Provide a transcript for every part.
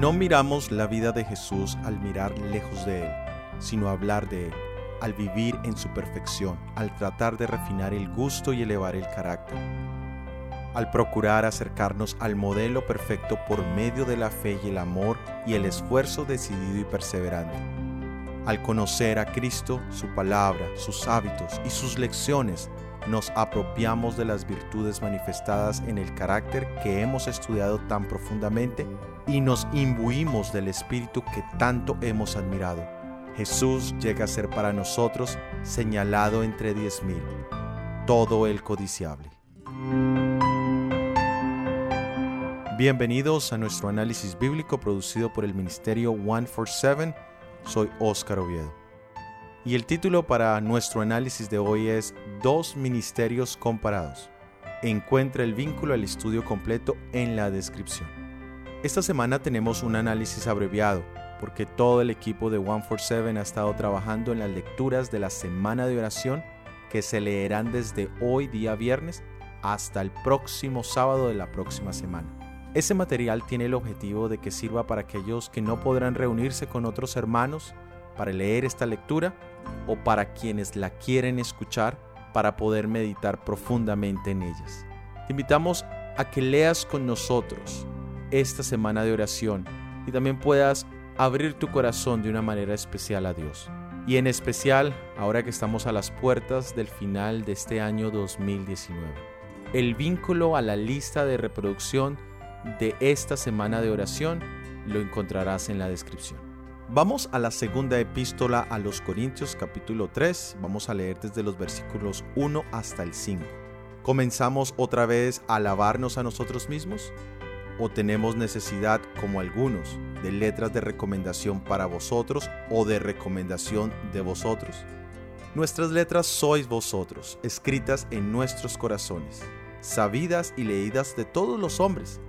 No miramos la vida de Jesús al mirar lejos de Él, sino hablar de Él, al vivir en su perfección, al tratar de refinar el gusto y elevar el carácter, al procurar acercarnos al modelo perfecto por medio de la fe y el amor y el esfuerzo decidido y perseverante. Al conocer a Cristo, su palabra, sus hábitos y sus lecciones, nos apropiamos de las virtudes manifestadas en el carácter que hemos estudiado tan profundamente y nos imbuimos del espíritu que tanto hemos admirado. Jesús llega a ser para nosotros señalado entre diez mil, todo el codiciable. Bienvenidos a nuestro análisis bíblico producido por el Ministerio 147. Soy Óscar Oviedo. Y el título para nuestro análisis de hoy es Dos Ministerios Comparados. Encuentra el vínculo al estudio completo en la descripción. Esta semana tenemos un análisis abreviado porque todo el equipo de 147 ha estado trabajando en las lecturas de la semana de oración que se leerán desde hoy día viernes hasta el próximo sábado de la próxima semana. Ese material tiene el objetivo de que sirva para aquellos que no podrán reunirse con otros hermanos para leer esta lectura o para quienes la quieren escuchar para poder meditar profundamente en ellas. Te invitamos a que leas con nosotros esta semana de oración y también puedas abrir tu corazón de una manera especial a Dios. Y en especial ahora que estamos a las puertas del final de este año 2019. El vínculo a la lista de reproducción de esta semana de oración lo encontrarás en la descripción. Vamos a la segunda epístola a los Corintios capítulo 3, vamos a leer desde los versículos 1 hasta el 5. ¿Comenzamos otra vez a alabarnos a nosotros mismos? ¿O tenemos necesidad, como algunos, de letras de recomendación para vosotros o de recomendación de vosotros? Nuestras letras sois vosotros, escritas en nuestros corazones, sabidas y leídas de todos los hombres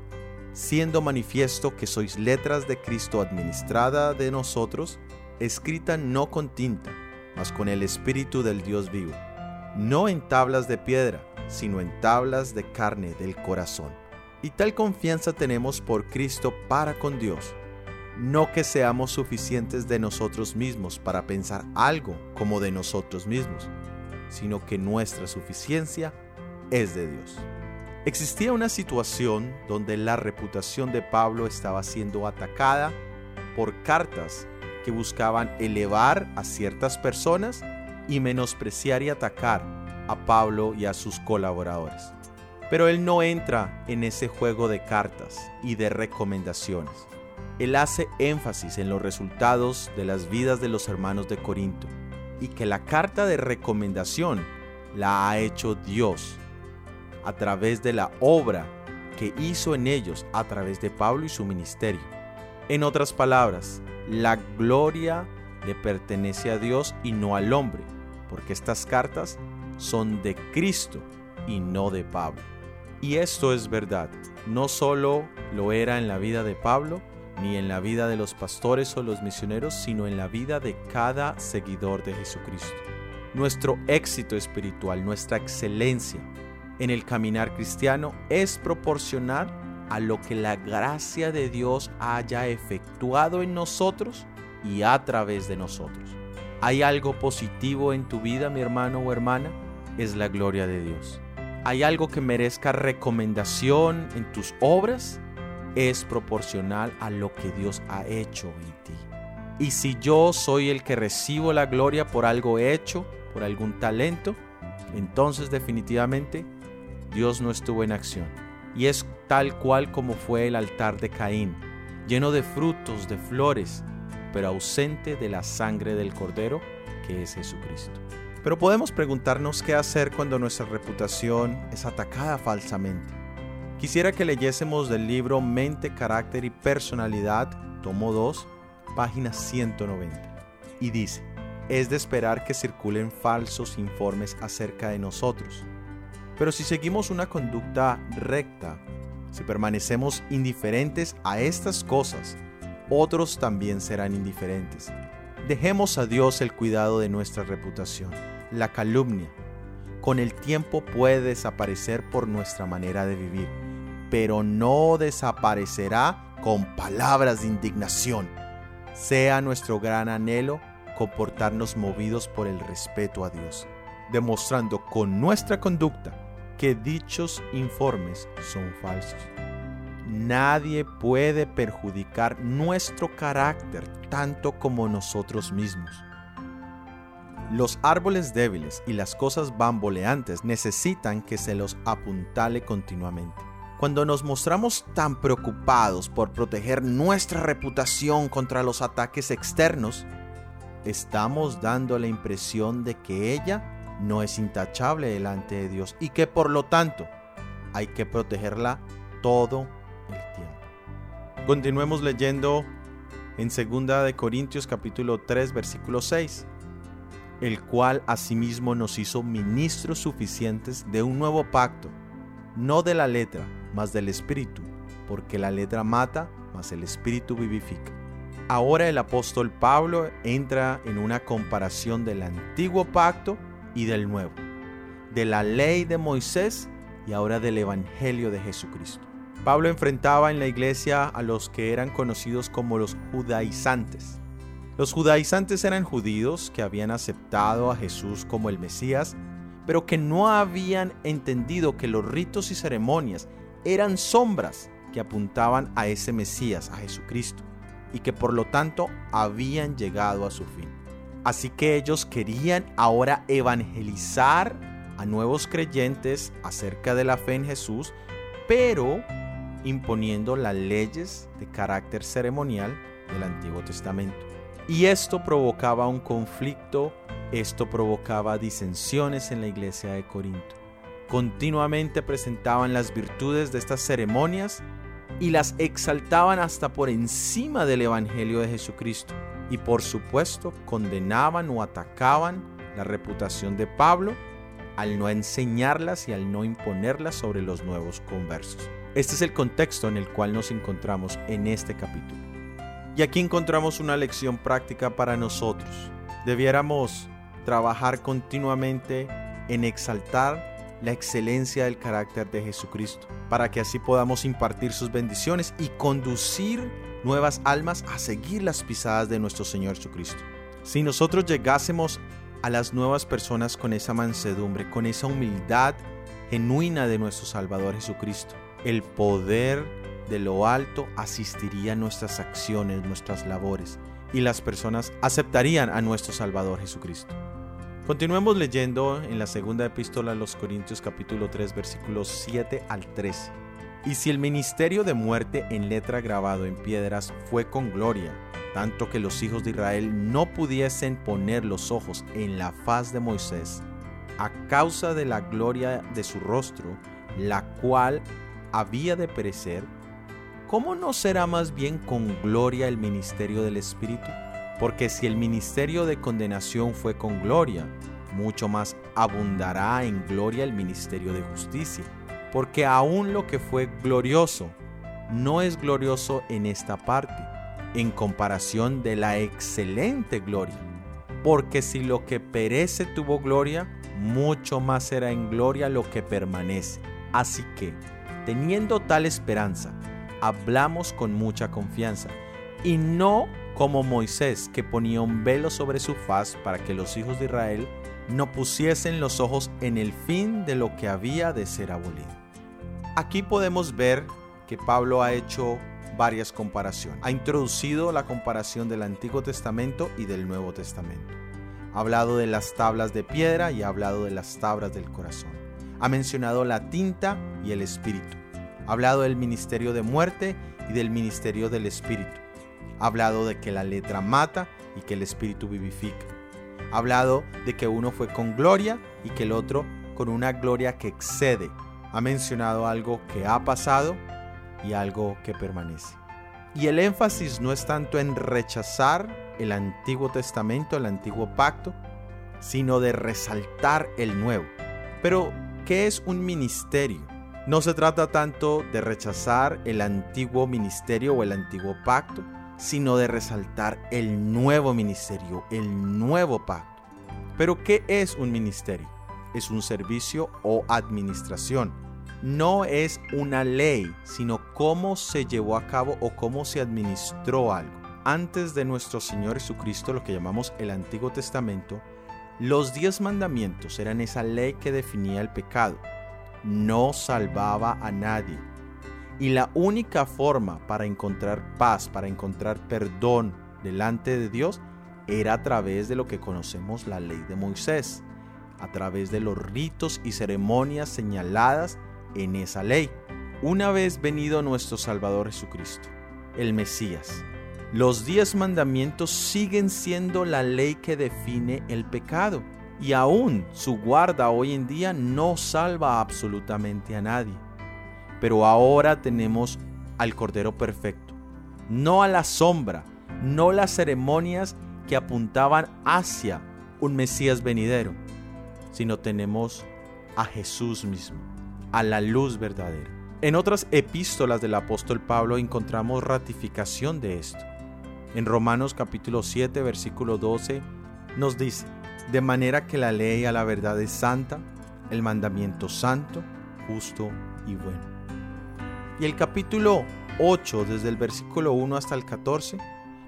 siendo manifiesto que sois letras de Cristo administrada de nosotros, escrita no con tinta, mas con el Espíritu del Dios vivo, no en tablas de piedra, sino en tablas de carne del corazón. Y tal confianza tenemos por Cristo para con Dios, no que seamos suficientes de nosotros mismos para pensar algo como de nosotros mismos, sino que nuestra suficiencia es de Dios. Existía una situación donde la reputación de Pablo estaba siendo atacada por cartas que buscaban elevar a ciertas personas y menospreciar y atacar a Pablo y a sus colaboradores. Pero él no entra en ese juego de cartas y de recomendaciones. Él hace énfasis en los resultados de las vidas de los hermanos de Corinto y que la carta de recomendación la ha hecho Dios a través de la obra que hizo en ellos a través de Pablo y su ministerio. En otras palabras, la gloria le pertenece a Dios y no al hombre, porque estas cartas son de Cristo y no de Pablo. Y esto es verdad, no solo lo era en la vida de Pablo, ni en la vida de los pastores o los misioneros, sino en la vida de cada seguidor de Jesucristo. Nuestro éxito espiritual, nuestra excelencia, en el caminar cristiano es proporcional a lo que la gracia de Dios haya efectuado en nosotros y a través de nosotros. ¿Hay algo positivo en tu vida, mi hermano o hermana? Es la gloria de Dios. ¿Hay algo que merezca recomendación en tus obras? Es proporcional a lo que Dios ha hecho en ti. Y si yo soy el que recibo la gloria por algo hecho, por algún talento, entonces definitivamente Dios no estuvo en acción. Y es tal cual como fue el altar de Caín, lleno de frutos, de flores, pero ausente de la sangre del Cordero, que es Jesucristo. Pero podemos preguntarnos qué hacer cuando nuestra reputación es atacada falsamente. Quisiera que leyésemos del libro Mente, Carácter y Personalidad, tomo 2, página 190. Y dice, es de esperar que circulen falsos informes acerca de nosotros pero si seguimos una conducta recta, si permanecemos indiferentes a estas cosas, otros también serán indiferentes. Dejemos a Dios el cuidado de nuestra reputación. La calumnia, con el tiempo puede desaparecer por nuestra manera de vivir, pero no desaparecerá con palabras de indignación. Sea nuestro gran anhelo comportarnos movidos por el respeto a Dios, demostrando con nuestra conducta que dichos informes son falsos. Nadie puede perjudicar nuestro carácter tanto como nosotros mismos. Los árboles débiles y las cosas bamboleantes necesitan que se los apuntale continuamente. Cuando nos mostramos tan preocupados por proteger nuestra reputación contra los ataques externos, estamos dando la impresión de que ella no es intachable delante de Dios y que por lo tanto hay que protegerla todo el tiempo. Continuemos leyendo en 2 de Corintios capítulo 3 versículo 6 el cual asimismo nos hizo ministros suficientes de un nuevo pacto, no de la letra, mas del espíritu, porque la letra mata, mas el espíritu vivifica. Ahora el apóstol Pablo entra en una comparación del antiguo pacto y del nuevo, de la ley de Moisés y ahora del evangelio de Jesucristo. Pablo enfrentaba en la iglesia a los que eran conocidos como los judaizantes, los judaizantes eran judíos que habían aceptado a Jesús como el Mesías, pero que no habían entendido que los ritos y ceremonias eran sombras que apuntaban a ese Mesías, a Jesucristo, y que por lo tanto habían llegado a su fin. Así que ellos querían ahora evangelizar a nuevos creyentes acerca de la fe en Jesús, pero imponiendo las leyes de carácter ceremonial del Antiguo Testamento. Y esto provocaba un conflicto, esto provocaba disensiones en la iglesia de Corinto. Continuamente presentaban las virtudes de estas ceremonias y las exaltaban hasta por encima del Evangelio de Jesucristo. Y por supuesto condenaban o atacaban la reputación de Pablo al no enseñarlas y al no imponerlas sobre los nuevos conversos. Este es el contexto en el cual nos encontramos en este capítulo. Y aquí encontramos una lección práctica para nosotros. Debiéramos trabajar continuamente en exaltar la excelencia del carácter de Jesucristo, para que así podamos impartir sus bendiciones y conducir nuevas almas a seguir las pisadas de nuestro Señor Jesucristo. Si nosotros llegásemos a las nuevas personas con esa mansedumbre, con esa humildad genuina de nuestro Salvador Jesucristo, el poder de lo alto asistiría a nuestras acciones, nuestras labores, y las personas aceptarían a nuestro Salvador Jesucristo. Continuemos leyendo en la segunda epístola a los Corintios capítulo 3 versículos 7 al 13. Y si el ministerio de muerte en letra grabado en piedras fue con gloria, tanto que los hijos de Israel no pudiesen poner los ojos en la faz de Moisés, a causa de la gloria de su rostro, la cual había de perecer, ¿cómo no será más bien con gloria el ministerio del Espíritu? Porque si el ministerio de condenación fue con gloria, mucho más abundará en gloria el ministerio de justicia. Porque aún lo que fue glorioso no es glorioso en esta parte, en comparación de la excelente gloria. Porque si lo que perece tuvo gloria, mucho más será en gloria lo que permanece. Así que, teniendo tal esperanza, hablamos con mucha confianza, y no como Moisés que ponía un velo sobre su faz para que los hijos de Israel no pusiesen los ojos en el fin de lo que había de ser abolido. Aquí podemos ver que Pablo ha hecho varias comparaciones. Ha introducido la comparación del Antiguo Testamento y del Nuevo Testamento. Ha hablado de las tablas de piedra y ha hablado de las tablas del corazón. Ha mencionado la tinta y el espíritu. Ha hablado del ministerio de muerte y del ministerio del espíritu. Ha hablado de que la letra mata y que el espíritu vivifica. Ha hablado de que uno fue con gloria y que el otro con una gloria que excede. Ha mencionado algo que ha pasado y algo que permanece. Y el énfasis no es tanto en rechazar el Antiguo Testamento, el Antiguo Pacto, sino de resaltar el Nuevo. Pero, ¿qué es un ministerio? No se trata tanto de rechazar el antiguo ministerio o el antiguo pacto, sino de resaltar el nuevo ministerio, el nuevo pacto. Pero ¿qué es un ministerio? Es un servicio o administración. no es una ley, sino cómo se llevó a cabo o cómo se administró algo. Antes de nuestro Señor Jesucristo, lo que llamamos el Antiguo Testamento, los diez mandamientos eran esa ley que definía el pecado. No salvaba a nadie. Y la única forma para encontrar paz, para encontrar perdón delante de Dios, era a través de lo que conocemos la ley de Moisés, a través de los ritos y ceremonias señaladas en esa ley. Una vez venido nuestro Salvador Jesucristo, el Mesías, los diez mandamientos siguen siendo la ley que define el pecado y aún su guarda hoy en día no salva absolutamente a nadie. Pero ahora tenemos al Cordero Perfecto, no a la sombra, no las ceremonias que apuntaban hacia un Mesías venidero, sino tenemos a Jesús mismo, a la luz verdadera. En otras epístolas del apóstol Pablo encontramos ratificación de esto. En Romanos capítulo 7, versículo 12, nos dice, de manera que la ley a la verdad es santa, el mandamiento santo, justo y bueno. Y el capítulo 8, desde el versículo 1 hasta el 14,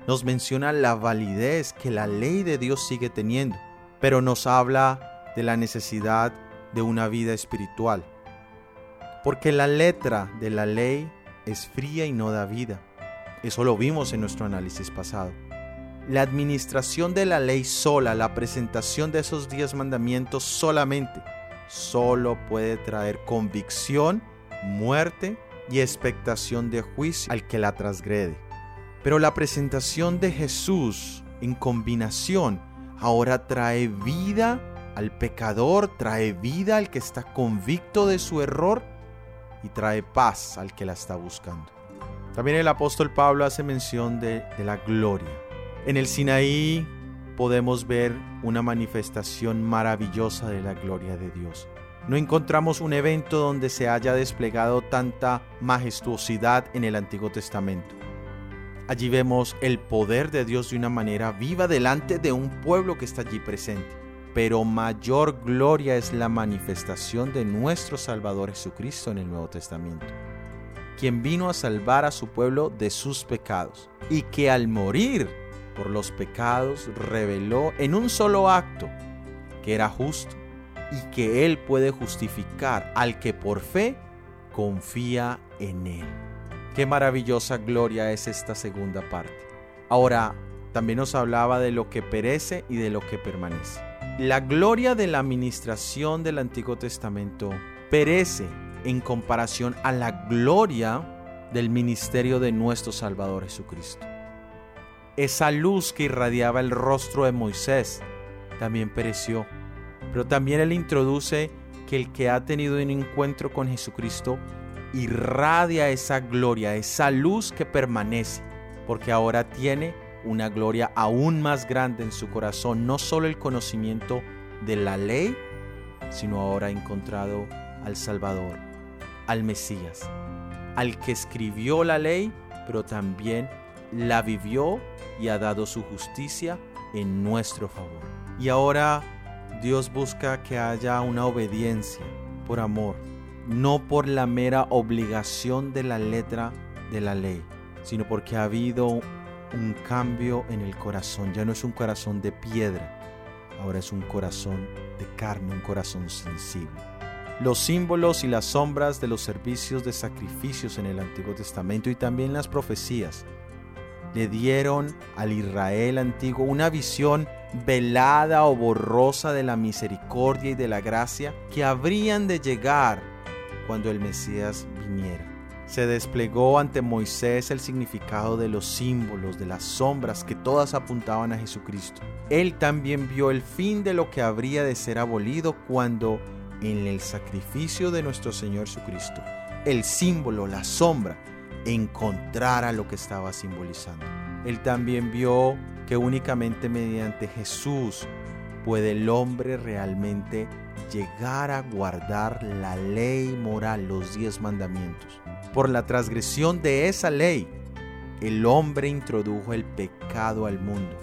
nos menciona la validez que la ley de Dios sigue teniendo, pero nos habla de la necesidad de una vida espiritual. Porque la letra de la ley es fría y no da vida eso lo vimos en nuestro análisis pasado. La administración de la ley sola, la presentación de esos diez mandamientos solamente, solo puede traer convicción, muerte y expectación de juicio al que la transgrede. Pero la presentación de Jesús en combinación ahora trae vida al pecador, trae vida al que está convicto de su error y trae paz al que la está buscando. También el apóstol Pablo hace mención de, la gloria. En el Sinaí podemos ver una manifestación maravillosa de la gloria de Dios. No encontramos un evento donde se haya desplegado tanta majestuosidad en el Antiguo Testamento. Allí vemos el poder de Dios de una manera viva delante de un pueblo que está allí presente. Pero mayor gloria es la manifestación de nuestro Salvador Jesucristo en el Nuevo Testamento quien vino a salvar a su pueblo de sus pecados, y que al morir por los pecados reveló en un solo acto que era justo y que Él puede justificar al que por fe confía en Él. Qué maravillosa gloria es esta segunda parte. Ahora, también nos hablaba de lo que perece y de lo que permanece. La gloria de la administración del Antiguo Testamento perece en comparación a la gloria del ministerio de nuestro Salvador Jesucristo. Esa luz que irradiaba el rostro de Moisés también pereció, pero también él introduce que el que ha tenido un encuentro con Jesucristo irradia esa gloria, esa luz que permanece, porque ahora tiene una gloria aún más grande en su corazón, no solo el conocimiento de la ley, sino ahora ha encontrado al Salvador, al Mesías, al que escribió la ley, pero también la vivió y ha dado su justicia en nuestro favor. Y ahora Dios busca que haya una obediencia por amor, no por la mera obligación de la letra de la ley, sino porque ha habido un cambio en el corazón. Ya no es un corazón de piedra, ahora es un corazón de carne, un corazón sensible los símbolos y las sombras de los servicios de sacrificios en el Antiguo Testamento y también las profecías le dieron al Israel antiguo una visión velada o borrosa de la misericordia y de la gracia que habrían de llegar cuando el Mesías viniera. Se desplegó ante Moisés el significado de los símbolos, de las sombras que todas apuntaban a Jesucristo. Él también vio el fin de lo que habría de ser abolido cuando en el sacrificio de nuestro Señor Jesucristo, el símbolo, la sombra, encontrara lo que estaba simbolizando. Él también vio que únicamente mediante Jesús puede el hombre realmente llegar a guardar la ley moral, los diez mandamientos. Por la transgresión de esa ley, el hombre introdujo el pecado al mundo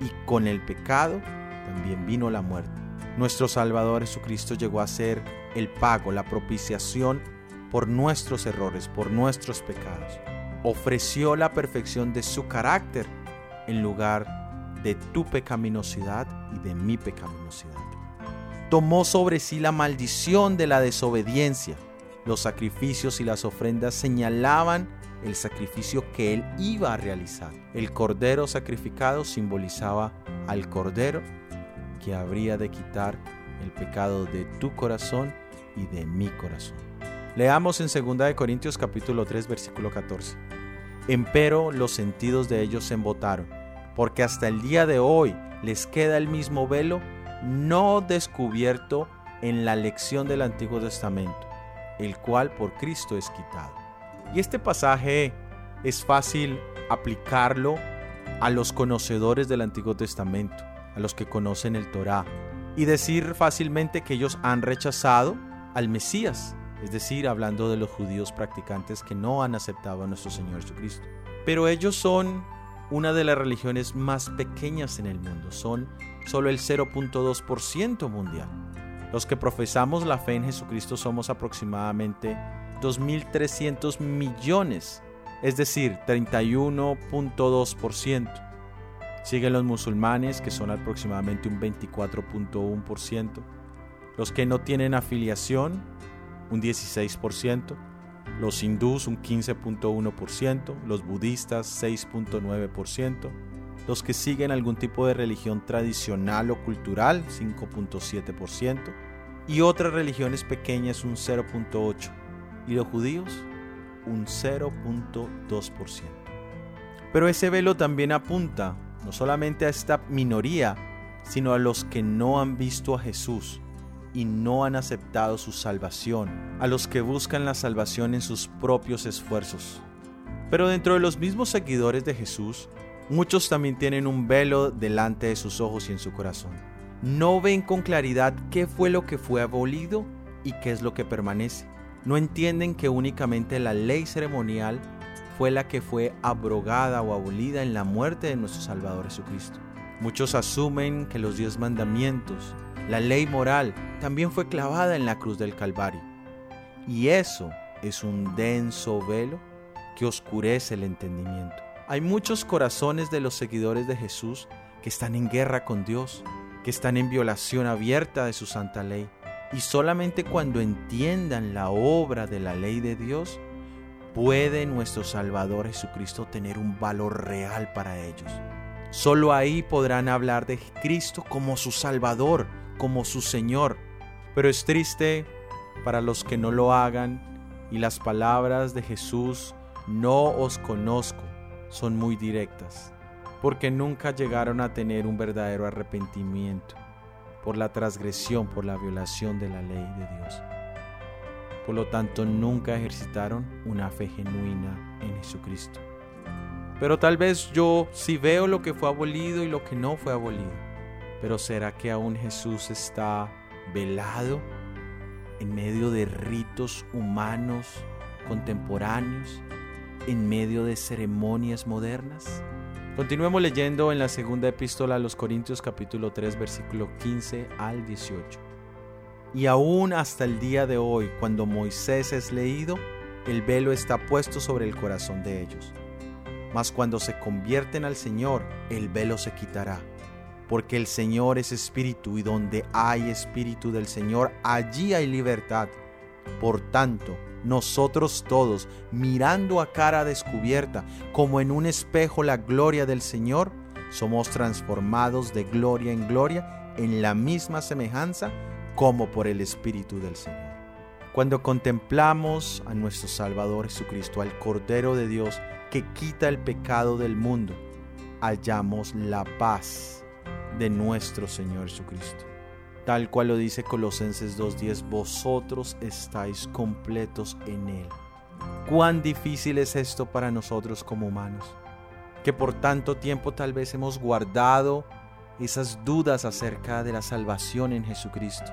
y con el pecado también vino la muerte. Nuestro Salvador Jesucristo llegó a ser el pago, la propiciación por nuestros errores, por nuestros pecados. Ofreció la perfección de su carácter en lugar de tu pecaminosidad y de mi pecaminosidad. Tomó sobre sí la maldición de la desobediencia. Los sacrificios y las ofrendas señalaban el sacrificio que él iba a realizar. El cordero sacrificado simbolizaba al cordero que habría de quitar el pecado de tu corazón y de mi corazón. Leamos en 2 Corintios capítulo 3 versículo 14. Empero los sentidos de ellos se embotaron, porque hasta el día de hoy les queda el mismo velo no descubierto en la lección del Antiguo Testamento, el cual por Cristo es quitado. Y este pasaje es fácil aplicarlo a los conocedores del Antiguo Testamento, a los que conocen el Torá, y decir fácilmente que ellos han rechazado al Mesías, es decir, hablando de los judíos practicantes que no han aceptado a nuestro Señor Jesucristo. Pero ellos son una de las religiones más pequeñas en el mundo, son solo el 0.2% mundial. Los que profesamos la fe en Jesucristo somos aproximadamente 2.300 millones, es decir, 31.2%. Siguen los musulmanes, que son aproximadamente un 24.1%. Los que no tienen afiliación, un 16%. Los hindús, un 15.1%. Los budistas, 6.9%. Los que siguen algún tipo de religión tradicional o cultural, 5.7%. Y otras religiones pequeñas, un 0.8% y los judíos un 0.2%. Pero ese velo también apunta no solamente a esta minoría, sino a los que no han visto a Jesús y no han aceptado su salvación, a los que buscan la salvación en sus propios esfuerzos. Pero dentro de los mismos seguidores de Jesús, muchos también tienen un velo delante de sus ojos y en su corazón. No ven con claridad qué fue lo que fue abolido y qué es lo que permanece no entienden que únicamente la ley ceremonial fue la que fue abrogada o abolida en la muerte de nuestro Salvador Jesucristo. Muchos asumen que los diez mandamientos, la ley moral, también fue clavada en la cruz del Calvario. Y eso es un denso velo que oscurece el entendimiento. Hay muchos corazones de los seguidores de Jesús que están en guerra con Dios, que están en violación abierta de su santa ley y solamente cuando entiendan la obra de la ley de Dios, puede nuestro Salvador Jesucristo tener un valor real para ellos. Solo ahí podrán hablar de Cristo como su Salvador, como su Señor. Pero es triste para los que no lo hagan y las palabras de Jesús, no os conozco, son muy directas, porque nunca llegaron a tener un verdadero arrepentimiento por la transgresión, por la violación de la ley de Dios. Por lo tanto, nunca ejercitaron una fe genuina en Jesucristo. Pero tal vez yo sí veo lo que fue abolido y lo que no fue abolido. Pero ¿será que aún Jesús está velado en medio de ritos humanos contemporáneos, en medio de ceremonias modernas? Continuemos leyendo en la segunda epístola a los Corintios capítulo 3 versículo 15 al 18. Y aún hasta el día de hoy, cuando Moisés es leído, el velo está puesto sobre el corazón de ellos. Mas cuando se convierten al Señor, el velo se quitará. Porque el Señor es espíritu y donde hay espíritu del Señor, allí hay libertad. Por tanto, nosotros todos, mirando a cara descubierta, como en un espejo la gloria del Señor, somos transformados de gloria en gloria en la misma semejanza como por el Espíritu del Señor. Cuando contemplamos a nuestro Salvador Jesucristo, al Cordero de Dios que quita el pecado del mundo, hallamos la paz de nuestro Señor Jesucristo tal cual lo dice Colosenses 2.10, vosotros estáis completos en Él. Cuán difícil es esto para nosotros como humanos, que por tanto tiempo tal vez hemos guardado esas dudas acerca de la salvación en Jesucristo.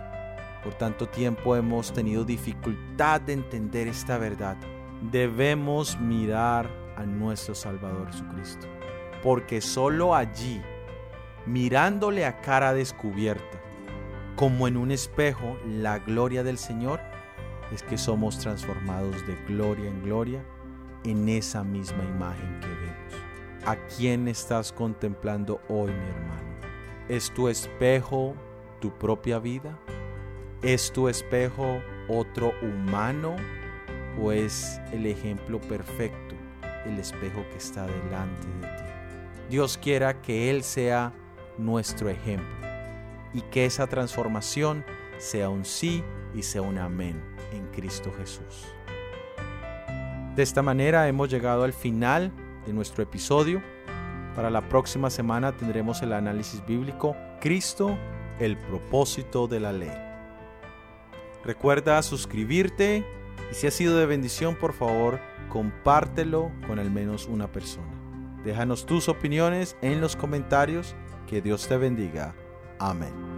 Por tanto tiempo hemos tenido dificultad de entender esta verdad. Debemos mirar a nuestro Salvador Jesucristo, porque solo allí, mirándole a cara descubierta, como en un espejo la gloria del Señor, es que somos transformados de gloria en gloria en esa misma imagen que vemos. ¿A quién estás contemplando hoy, mi hermano? ¿Es tu espejo tu propia vida? ¿Es tu espejo otro humano o es el ejemplo perfecto, el espejo que está delante de ti? Dios quiera que Él sea nuestro ejemplo y que esa transformación sea un sí y sea un amén en Cristo Jesús. De esta manera hemos llegado al final de nuestro episodio. Para la próxima semana tendremos el análisis bíblico Cristo, el propósito de la ley. Recuerda suscribirte y si ha sido de bendición, por favor, compártelo con al menos una persona. Déjanos tus opiniones en los comentarios. Que Dios te bendiga. Amén.